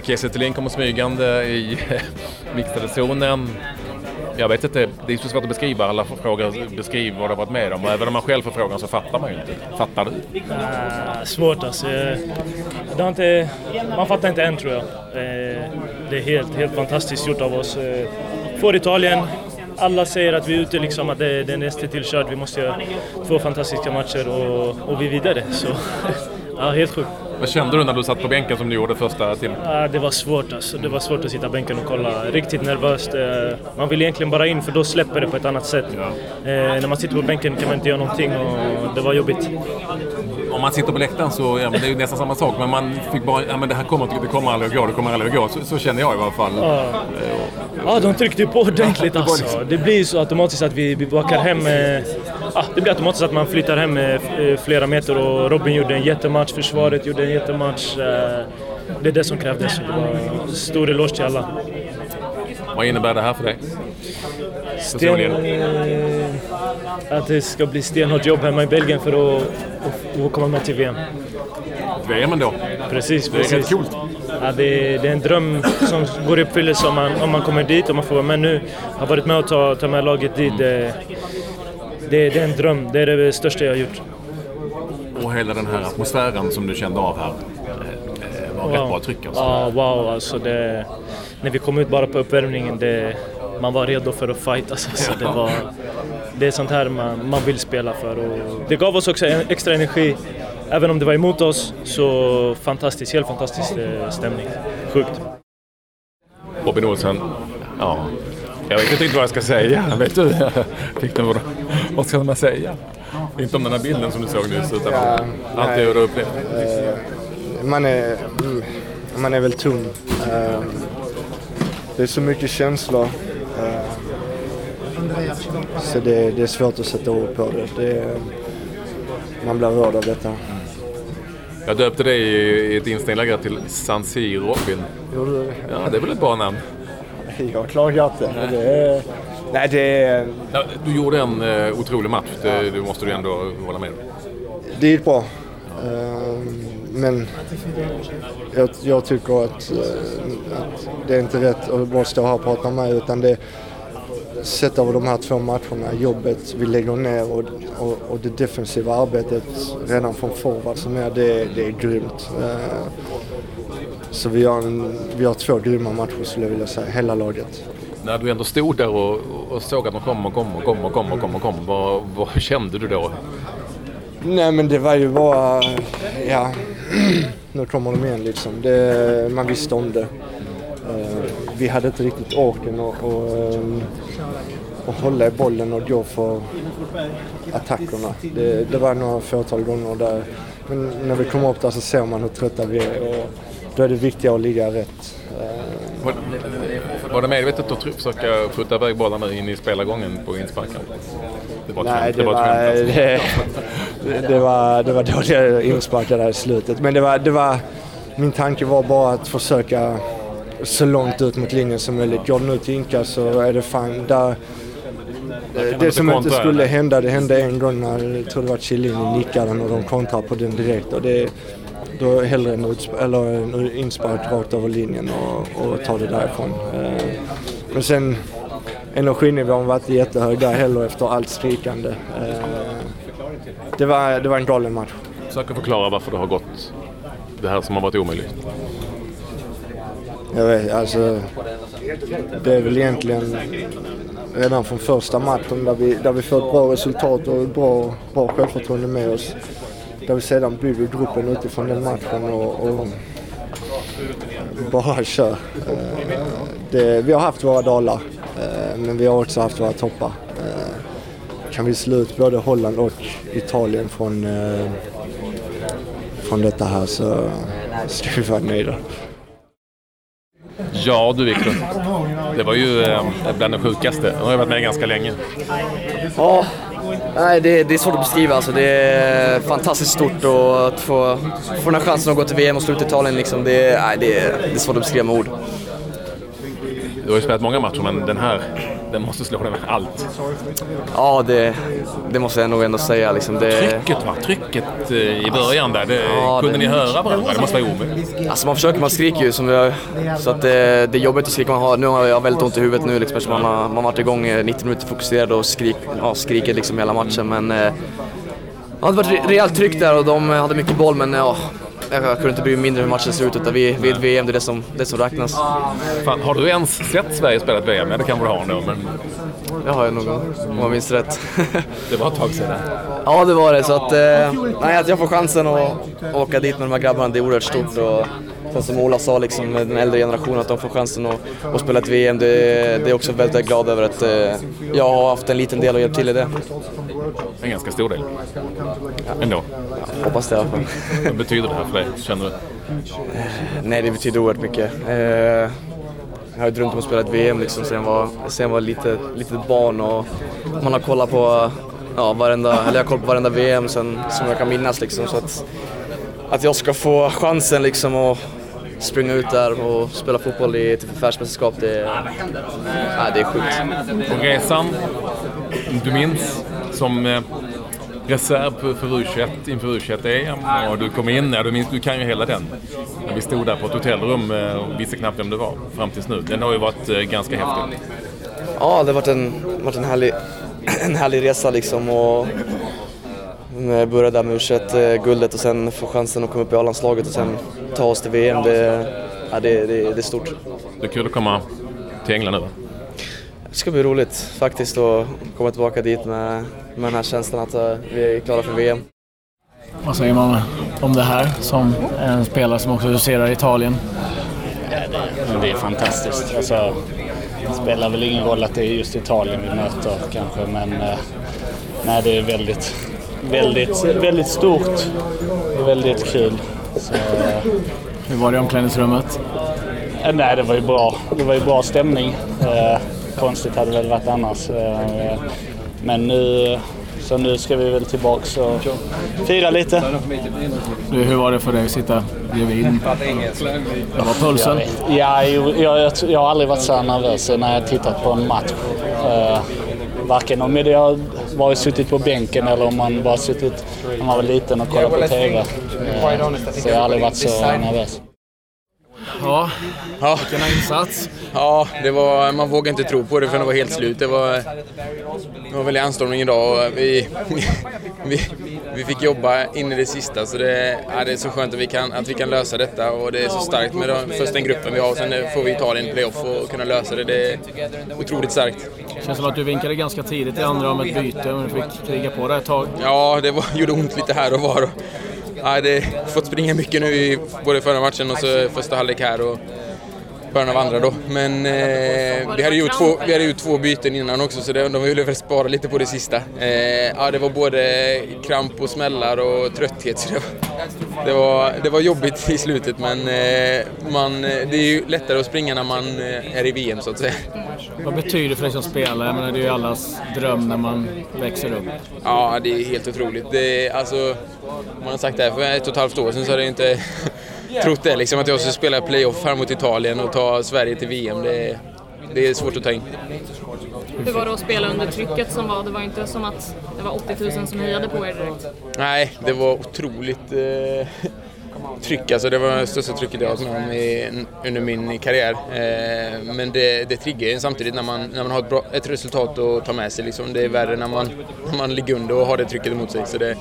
Kiese kommer smygande i eh, mixade zonen. Jag vet inte, det är så svårt att beskriva. Alla frågar beskriv vad du har varit med om. Och även om man själv får frågan så fattar man ju inte. Fattar du? Äh, svårt alltså. Eh, det har inte, man fattar inte än tror jag. Eh, det är helt, helt fantastiskt gjort av oss. Får för Italien, alla säger att vi är ute liksom, att det, det är nästan tillkörd. Vi måste göra två fantastiska matcher och, och vi är vidare. Så ja, helt sjukt. Vad kände du när du satt på bänken som du gjorde första timmen? Ja, det var svårt alltså. Det var svårt att sitta på bänken och kolla. Riktigt nervöst. Eh, man vill egentligen bara in för då släpper det på ett annat sätt. Ja. Eh, när man sitter på bänken kan man inte göra någonting och det var jobbigt. Om man sitter på läktaren så ja, det är ju nästan samma sak. Men man fick bara, ja men det här kommer, det kommer aldrig att gå, det kommer aldrig att gå. Så, så känner jag i alla fall. Ja, ja de tryckte ju på ordentligt alltså. Det blir så automatiskt att vi, vi hem. Ja, det blir automatiskt att man flyttar hem flera meter och Robin gjorde en jättematch, försvaret gjorde en jättematch. Eh, det är det som krävdes. Det var stor eloge till alla. Vad innebär det här för dig? Sten, eh, att det ska bli stenhårt jobb hemma i Belgien för att, att, att komma med till VM. VM ändå? Precis, precis. Det är rätt coolt. Ja, det, är, det är en dröm som går i uppfyllelse om man, om man kommer dit och man får vara med nu. Har varit med och ta, ta med laget dit. Mm. Det, det, är en dröm. Det är det största jag har gjort och hela den här atmosfären som du kände av här eh, var wow. rätt bra tryck alltså. Ja, wow alltså det, När vi kom ut bara på uppvärmningen, det, man var redo för att fightas alltså. Det, var, det är sånt här man, man vill spela för och det gav oss också extra energi. Även om det var emot oss, så fantastiskt, helt fantastisk eh, stämning. Sjukt. Robin Olsen, ja, jag vet inte vad jag ska säga. Vet du? Fick den, vad ska man säga? Inte om den här bilden som du såg nyss utan ja, allt det du upplevt. Uh, man, är, mm, man är väl tom. Uh, det är så mycket känslor. Uh, så det, det, är svårt att sätta ord på det. det man blir rörd av detta. Jag döpte dig i ett instängningsläge till San Siro Robin. Gjorde du Ja, det är väl ett bra namn? Jag klagar inte. Det är, nej, det är... Du gjorde en uh, otrolig match, det, ja. det måste du ändå hålla med om. Det gick bra. Uh, men jag, jag tycker att, uh, att, det är inte rätt att bara stå här och prata med utan det sett över de här två matcherna, jobbet vi lägger ner och, och, och det defensiva arbetet redan från forward som är, det, det är grymt. Så vi har, en, vi har två grymma matcher skulle jag vilja säga, hela laget. När du ändå stod där och, och såg att de kom och kom och kom och kom och kom, och kom vad, vad kände du då? Nej men det var ju bara, ja, nu kommer de igen liksom. Det, man visste om det. Uh, vi hade inte riktigt orken och, och, och hålla i bollen och gå för attackerna. Det, det var några fåtal gånger där. Men när vi kommer upp där så ser man hur trötta vi är. Och, då är det viktigare att ligga rätt. Var, var det medvetet att försöka skjuta iväg bollarna in i spelargången på insparken? Det var Nej, det, var, var alltså. det, det, var, det var dåliga insparkar där i slutet. Men det var, det var, min tanke var bara att försöka så långt ut mot linjen som möjligt. Går den ut till Inka så är det fan där det som inte skulle hända, det hände en gång när jag tror det var Chiellini nickade och de kontrade på den direkt. Och det, då hellre en, eller en inspark rakt över linjen och, och ta det därifrån. Eh, men sen energinivån var inte jättehög där heller efter allt skrikande. Eh, det, var, det var en galen match. Försök att förklara varför det har gått det här som har varit omöjligt. Jag vet, alltså det är väl egentligen redan från första matchen där vi, där vi får ett bra resultat och bra, bra självförtroende med oss där vi sedan bygger gruppen utifrån den matchen och, och bara kör. Eh, det, vi har haft våra dalar eh, men vi har också haft våra toppar. Eh, kan vi slå ut både Holland och Italien från, från detta här så ska vi vara nöjda. Ja du Viktor, det var ju bland det sjukaste. Nu har jag varit med ganska länge. Ja, Nej, det, det, är svårt att beskriva. Alltså. Det är fantastiskt stort och att få, få den här chansen att gå till VM och slå ut Italien, liksom, det, nej, det, det är svårt att beskriva med ord. Du har ju spelat många matcher, men den här den måste slå det med allt. Ja, det, det måste jag nog ändå säga. Liksom det... Trycket va? Trycket eh, i början där, det, ja, kunde det... ni höra varandra? Det måste vara omöjligt. Alltså man försöker, man skriker ju som jag, så att det, det är jobbigt att skrika. Man har, nu har jag väldigt ont i huvudet nu liksom, eftersom man har, man varit igång 90 minuter fokuserad och skrik, ja, skrikit liksom hela matchen. Men eh, ja, det var ett rejält tryck där och de hade mycket boll men ja, jag kunde inte bry mig mindre hur matchen ser ut utan vi, vi är ett VM, det är det som, det som räknas. Fan, har du ens sett Sverige spela ett VM? Ja, det kanske du har nu, men... Det har jag nog, om jag minns rätt. det var ett tag sedan. Ja, det var det. Så att, eh, nej, att jag får chansen att åka dit med de här grabbarna, det är oerhört stort. Och, sen som Ola sa, liksom, den äldre generationen, att de får chansen att, att spela ett VM, det, det är också väldigt glad över att eh, jag har haft en liten del och hjälpt till i det. En ganska stor del. Ändå. Ja, hoppas det i alla fall. Vad betyder det här för dig, känner du? Nej, det betyder oerhört mycket. Eh, jag har drömt om att spela ett VM liksom sen jag var, sen jag var lite, litet barn och man har kollat på ja, varenda, eller jag har kollat på varenda VM sen, som jag kan minnas liksom. Så att, att jag ska få chansen liksom att springa ut där och spela fotboll i ett världsmästerskap, det, det är sjukt. Och resan, du minns som eh, reserv för U21 inför U21-EM och du kom in, ja, du, minns, du kan ju hela den. När vi stod där på ett hotellrum eh, och visste knappt vem det var fram tills nu. Den har ju varit eh, ganska häftig. Ja, det har varit en, varit en, härlig, en härlig resa liksom. Och börja där med U21-guldet och sen få chansen att komma upp i A-landslaget och sen ta oss till VM. Det, ja, det, det, det är stort. Det är kul att komma till England nu det ska bli roligt faktiskt att komma tillbaka dit med, med den här känslan att uh, vi är klara för VM. Vad säger man om det här som en spelare som också huserar Italien? Ja, det, det är fantastiskt. Alltså, det spelar väl ingen roll att det är just Italien vi möter kanske men uh, nej, det är väldigt, väldigt, väldigt stort och väldigt kul. Så, uh, Hur var det i omklädningsrummet? Nej, det var ju bra. Det var ju bra stämning konstigt hade det väl varit annars. Eh, men nu, så nu ska vi väl tillbaks och fira lite. Du, hur var det för dig att sitta bredvid? Vad var pulsen? Ja, jag, jag, jag har aldrig varit så här nervös när jag tittat på en match. Uh, varken om jag bara suttit på bänken eller om man bara suttit när man var liten och kollat på TV. Uh, så jag har aldrig varit så nervös. Ja, ja. vilken insats. Ja, det var, man vågade inte tro på det förrän det var helt slut. Det var, det var väldigt anstormning idag och vi, vi, vi fick jobba in i det sista så det, ja, det är så skönt att vi, kan, att vi kan lösa detta och det är så starkt med den, först den gruppen vi har och sen får vi Italien playoff och kunna lösa det. Det är otroligt starkt. Det känns som att du vinkade ganska tidigt i andra om ett byte och du fick kriga på det ett tag. Ja, det var, gjorde ont lite här och var. Ja, det fått springa mycket nu i både förra matchen och så första halvlek här. Och, början av andra då. Men eh, vi, hade gjort två, vi hade gjort två byten innan också så det, de ville väl spara lite på det sista. Eh, ja, det var både kramp och smällar och trötthet så det var, det var, det var jobbigt i slutet men eh, man, det är ju lättare att springa när man eh, är i VM så att säga. Vad betyder det för dig som spelare? Jag menar, det är ju allas dröm när man växer upp. Ja, det är helt otroligt. Det, alltså, man har sagt det här för ett och ett halvt år sedan så är det inte trott det, liksom, att jag skulle spela playoff här mot Italien och ta Sverige till VM. Det, det är svårt att ta in. Hur var det att spela under trycket som var? Det var inte som att det var 80 000 som hejade på er direkt. Nej, det var otroligt eh, tryck. Alltså det var det största trycket jag har varit med om i, under min karriär. Eh, men det, det triggar en samtidigt när man, när man har ett, bra, ett resultat att ta med sig. Liksom. Det är värre när man, när man ligger under och har det trycket emot sig. Så det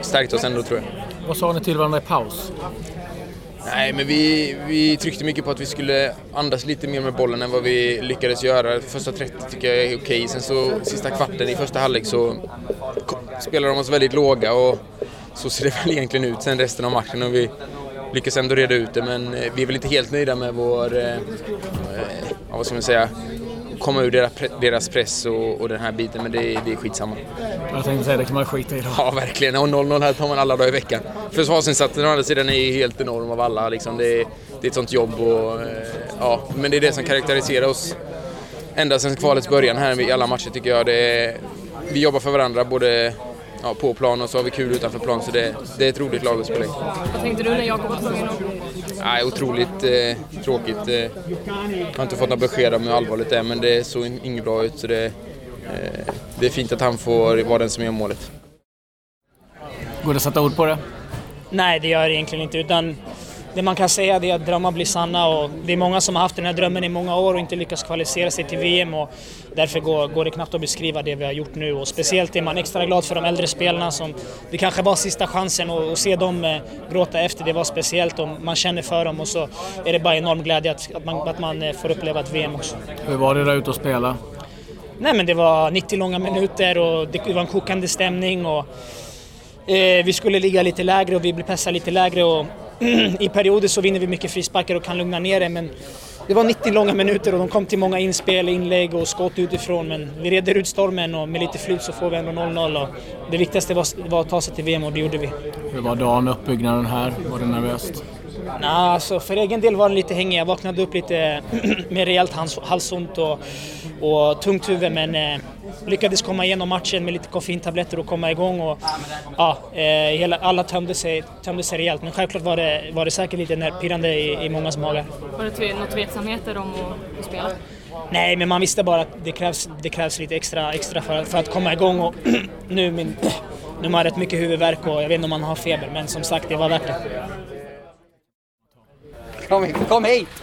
stärkte oss ändå tror jag. Vad sa ni till varandra i paus? Nej, men vi, vi tryckte mycket på att vi skulle andas lite mer med bollen än vad vi lyckades göra. Första 30 tycker jag är okej. Sen så sista kvarten i första halvlek så spelar de oss väldigt låga och så ser det väl egentligen ut sen resten av matchen. Och vi lyckas ändå reda ut det men eh, vi är väl inte helt nöjda med vår, eh, eh vad ska man säga, komma ur deras, press och, och den här biten, men det, det är skitsamma. Jag tänkte säga, det kan man skita i då. Ja, verkligen. Och 0-0 här tar man alla dagar i veckan. Försvarsinsatsen å andra sidan är helt enorm av alla. Liksom. Det, är, det är ett sånt jobb och, eh, ja, men det är det som karaktäriserar oss ända sedan kvalets början här i alla matcher tycker jag. Det vi jobbar för varandra både ja, på plan och så har vi kul utanför plan. Så det, det är ett roligt lag att spela i. Vad tänkte du när Jakob var tvungen att... Nej, otroligt eh, tråkigt. Eh, jag har inte fått några besked om hur allvarligt det är men det såg inget bra ut. Så det, eh, det är fint att han får vara den som gör målet. Går det att sätta ord på det? Nej, det gör det egentligen inte. Utan det man kan säga är att drömmar blir sanna och det är många som har haft den här drömmen i många år och inte lyckats kvalificera sig till VM och därför går, går det knappt att beskriva det vi har gjort nu och speciellt är man extra glad för de äldre spelarna som det kanske var sista chansen och, och se dem eh, gråta efter det var speciellt och man känner för dem och så är det bara enorm glädje att, att, man, att man eh, får uppleva ett VM också. Hur var det där ute och spela? Nej men det var 90 långa minuter och det var en kokande stämning och eh, vi skulle ligga lite lägre och vi blev pressade lite lägre och i perioder så vinner vi mycket frisparkar och kan lugna ner det men det var 90 långa minuter och de kom till många inspel, inlägg och skott utifrån men vi reder ut stormen och med lite flyt så får vi ändå 0-0 och det viktigaste var, var att ta sig till VM och det gjorde vi. Hur var dagen, uppbyggnaden här? Var det nervöst? Nej, alltså för egen del var den lite hängig. Jag vaknade upp lite med rejält halsont och, och tungt huvud men eh, lyckades komma igenom matchen med lite koffeintabletter och komma igång. Och, ja, eh, hela, alla tömde sig, tömde sig rejält men självklart var det, var det säkert lite pirrande i, i mångas magar. Var det några tveksamheter om att, att spela? Nej, men man visste bara att det krävs, det krävs lite extra, extra för, för att komma igång och nu, min, nu har man rätt mycket huvudvärk och jag vet inte om man har feber men som sagt det var värt det. Kom, hit, kom hit!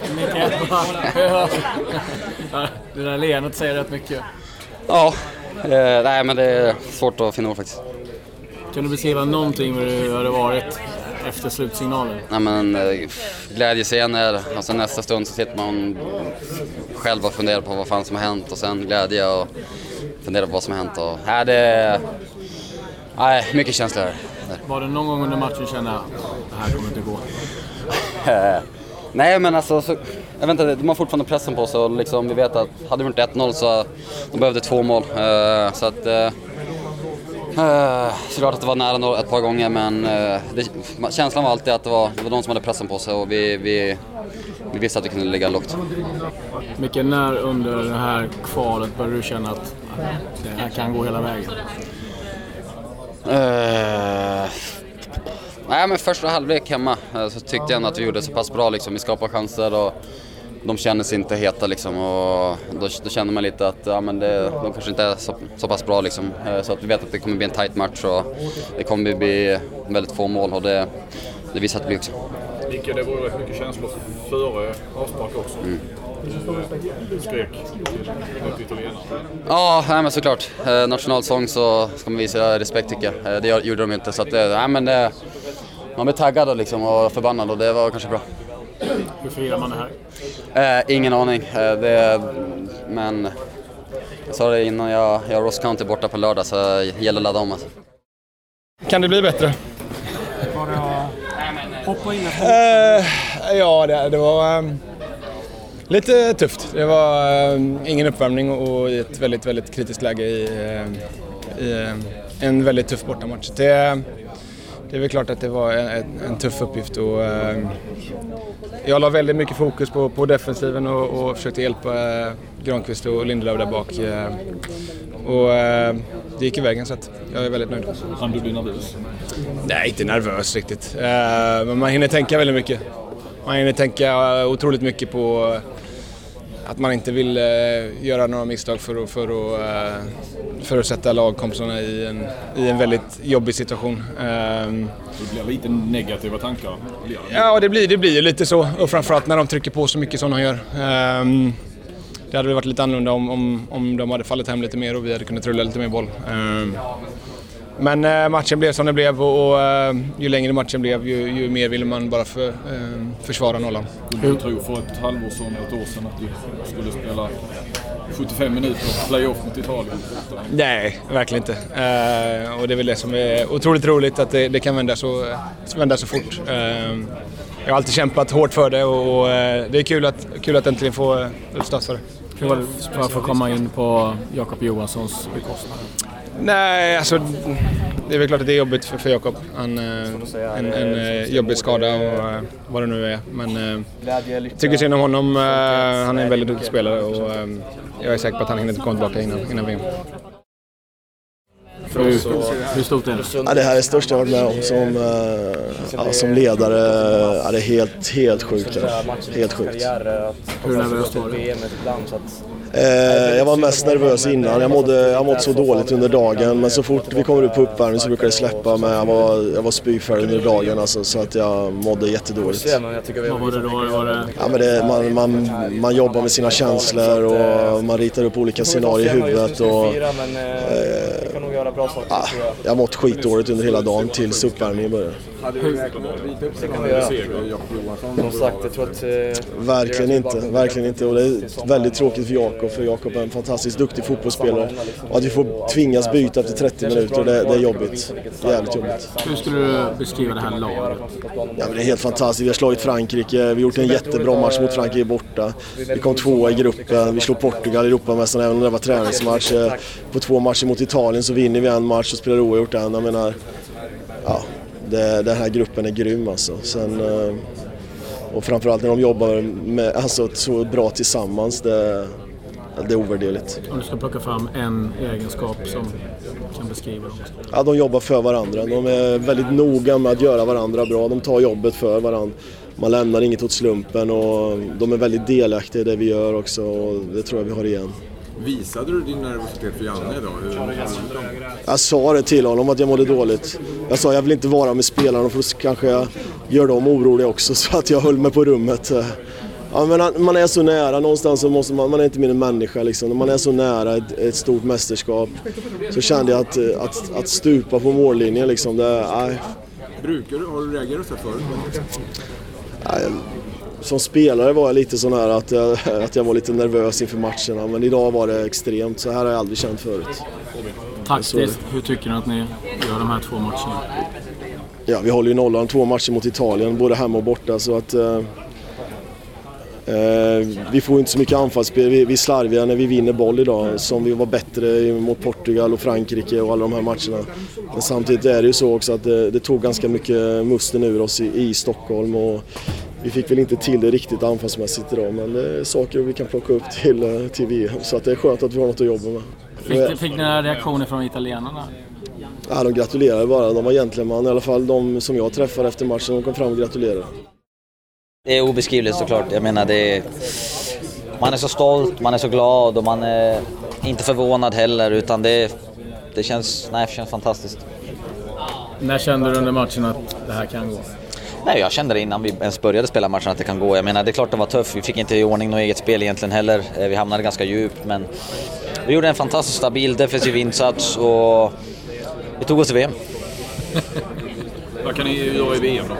det där leendet säger rätt mycket. Ja, eh, nej men det är svårt att finna ord faktiskt. Kan du beskriva någonting hur det har varit efter slutsignalen? Nej men eh, glädjescener, alltså nästa stund så sitter man själv och funderar på vad fan som har hänt och sen glädje och funderar på vad som har hänt och nej, det nej, mycket känslor. Var det någon gång under matchen känna att det här kommer inte gå? Nej men alltså, så, jag vet inte, de har fortfarande pressen på sig och liksom, vi vet att hade vi inte 1-0 så de behövde två mål. Uh, så att, uh, uh, såklart att det var nära ett par gånger men uh, det, känslan var alltid att det var, det var de som hade pressen på sig och vi, vi, vi visste att vi kunde ligga lågt. Micke, när under det här kvalet började du känna att det här kan gå hela vägen? Nej men första halvlek hemma så tyckte jag ändå att vi gjorde så pass bra liksom. Vi skapade chanser och de känner sig inte heta liksom och då, då känner man lite att ja, men det, de kanske inte är så, så pass bra liksom. Så att vi vet att det kommer bli en tight match och det kommer bli väldigt få mål och det, det visar att det blir också. Micke, det var rätt mycket känslor före avspark också. Mm. Skrek. Ja, nej, men såklart. Eh, nationalsång så ska man visa respekt tycker jag. Eh, det gjorde de inte så att, eh, nej, men det, man blev taggad och, liksom, och förbannad och det var kanske bra. Hur firar man det här? Eh, ingen aning. Eh, det, men jag sa det innan, jag, jag har Ross County borta på lördag så det gäller att ladda om. Alltså. Kan det bli bättre? Var det att hoppa in uh, Ja, det, det var um, lite tufft. Det var um, ingen uppvärmning och i ett väldigt, väldigt kritiskt läge i, i uh, en väldigt tuff bortamatch. Det, det är väl klart att det var en, en tuff uppgift och eh, jag la väldigt mycket fokus på, på defensiven och, och försökte hjälpa eh, Granqvist och Lindelöf där bak. Eh, och eh, det gick i vägen så att jag är väldigt nöjd. Kan du bli nervös? Nej, inte nervös riktigt. Eh, men man hinner tänka väldigt mycket. Man hinner tänka otroligt mycket på att man inte vill eh, göra några misstag för att, för att, eh, för att sätta lagkompisarna i en, i en väldigt jobbig situation. Eh, det blir lite negativa tankar? Ja, det blir, det blir ju lite så. Och framförallt när de trycker på så mycket som de gör. Ehm, det hade varit lite annorlunda om, om, om de hade fallit hem lite mer och vi hade kunnat rulla lite mer boll. Men eh, matchen blev som den blev och, och eh, ju längre matchen blev ju, ju mer ville man bara för, eh, försvara nollan. Du tror för ett halvår sedan, ett år sedan att du skulle spela 75 minuter playoff mot Italien? Nej, verkligen inte. Uh, och det är väl det som är otroligt roligt att det, det kan vända så, vända så fort. Uh, jag har alltid kämpat hårt för det och, uh, det är kul att, kul att äntligen få utstart för det. Hur var det för att få komma in på Jakob Johanssons bekostnad? Nej, alltså det är väl klart att det är jobbigt för, för Jakob. Han eh, en, en, en jobbig skada och eh, vad det nu är. Men jag tycker synd om honom. Han är en väldigt duktig spelare och jag är säker på att han hinner komma tillbaka innan, innan VM för oss. Och, hur stort är det? Ja, det här är det största jag varit med om som, ja, som ledare. Ja, det är helt, helt sjukt. Helt sjukt. Hur nervös var du? Eh, jag var mest nervös innan. Jag mådde, jag mådde så dåligt under dagen men så fort vi kommer upp på uppvärmning så brukar det släppa. Men jag var, jag var spyfärdig under dagen alltså, så att jag mådde jättedåligt. Vad var det då? Var det... Ja, men det, man, man, man jobbar med sina känslor och man ritar upp olika scenarier i huvudet. Och, eh, ja, jag har mått skitdåligt under hela dagen tills uppvärmningen började. Kan vi göra. Som sagt, jag tror att... Eh, Verkligen inte, verkligen inte. Och det är väldigt tråkigt för Jakob, för Jakob är en fantastiskt duktig fotbollsspelare. Och att vi får tvingas byta efter 30 minuter, det, det är jobbigt. Jävligt jobbigt. Hur skulle du beskriva det här laget? Ja, men det är helt fantastiskt. Vi har slagit Frankrike, vi har gjort en jättebra match mot Frankrike borta. Vi kom tvåa i gruppen, vi slog Portugal i Europamästarna även om det var träningsmatch. Eh, På två matcher mot Italien så vinner vi en match och spelar oavgjort en. Jag menar, ja, det, den här gruppen är grym alltså. Sen, eh, och framförallt när de jobbar med, alltså, så bra tillsammans, det, det är ovärderligt. Om du ska plocka fram en egenskap som kan beskriva dem? Ja, de jobbar för varandra. De är väldigt noga med att göra varandra bra. De tar jobbet för varandra. Man lämnar inget åt slumpen och de är väldigt delaktiga i det vi gör också och det tror jag vi har igen. Visade du din nervositet för Janne idag? Hur Jag sa det till honom att jag mådde dåligt. Jag sa jag vill inte vara med spelarna för då kanske jag gör dem oroliga också så att jag höll mig på rummet. Ja, men man är så nära, någonstans så måste man, man är inte mer än människa liksom. När man är så nära ett, ett stort mästerskap så kände jag att, att, att stupa på mållinjen liksom, det, nej. Brukar du, har du reagerat så här förut? Nej, som spelare var jag lite sån här att jag, att jag var lite nervös inför matcherna men idag var det extremt. Så här har jag aldrig känt förut. Taktiskt, hur tycker du att ni gör de här två matcherna? Ja, vi håller ju nollan två matcher mot Italien, både hemma och borta. Så att, eh, eh, vi får inte så mycket anfallsspel. Vi, vi är slarviga när vi vinner boll idag, som vi var bättre mot Portugal och Frankrike och alla de här matcherna. Men samtidigt är det ju så också att det, det tog ganska mycket musten ur oss i, i Stockholm. Och, vi fick väl inte till det riktigt anfallsmässigt idag men det är saker vi kan plocka upp till, eh, till VM. Så att det är skönt att vi har något att jobba med. Fick, fick ni några reaktioner från italienarna? Ja, de gratulerade bara. De var gentleman. I alla fall de som jag träffade efter matchen. De kom fram och gratulerade. Det är obeskrivligt såklart. Jag menar det är... Man är så stolt, man är så glad och man är inte förvånad heller utan det, det, känns, nej, det känns fantastiskt. När kände du under matchen att det här kan gå? Nej, jag kände det innan vi ens började spela matchen att det kan gå. Jag menar, det är klart det var tufft. Vi fick inte i ordning något eget spel egentligen heller. Eh, vi hamnade ganska djupt, men vi gjorde en fantastiskt stabil defensiv insats och vi tog oss till VM. Vad kan ni göra i VM då?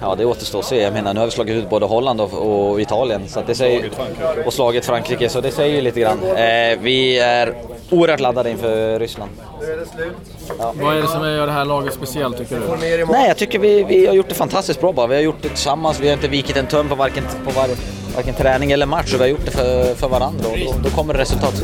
Ja, det återstår att se. Jag menar, nu har vi slagit ut både Holland och, och Italien så det säger, och slagit Frankrike, så det säger ju lite grann. Eh, vi är oerhört laddade inför Ryssland. Ja. Vad är det som gör det här laget speciellt tycker du? Nej, jag tycker vi, vi har gjort det fantastiskt bra bara. Vi har gjort det tillsammans, vi har inte vikit en tum på varken, på var, varken träning eller match och vi har gjort det för, för varandra och då, då kommer det resultat.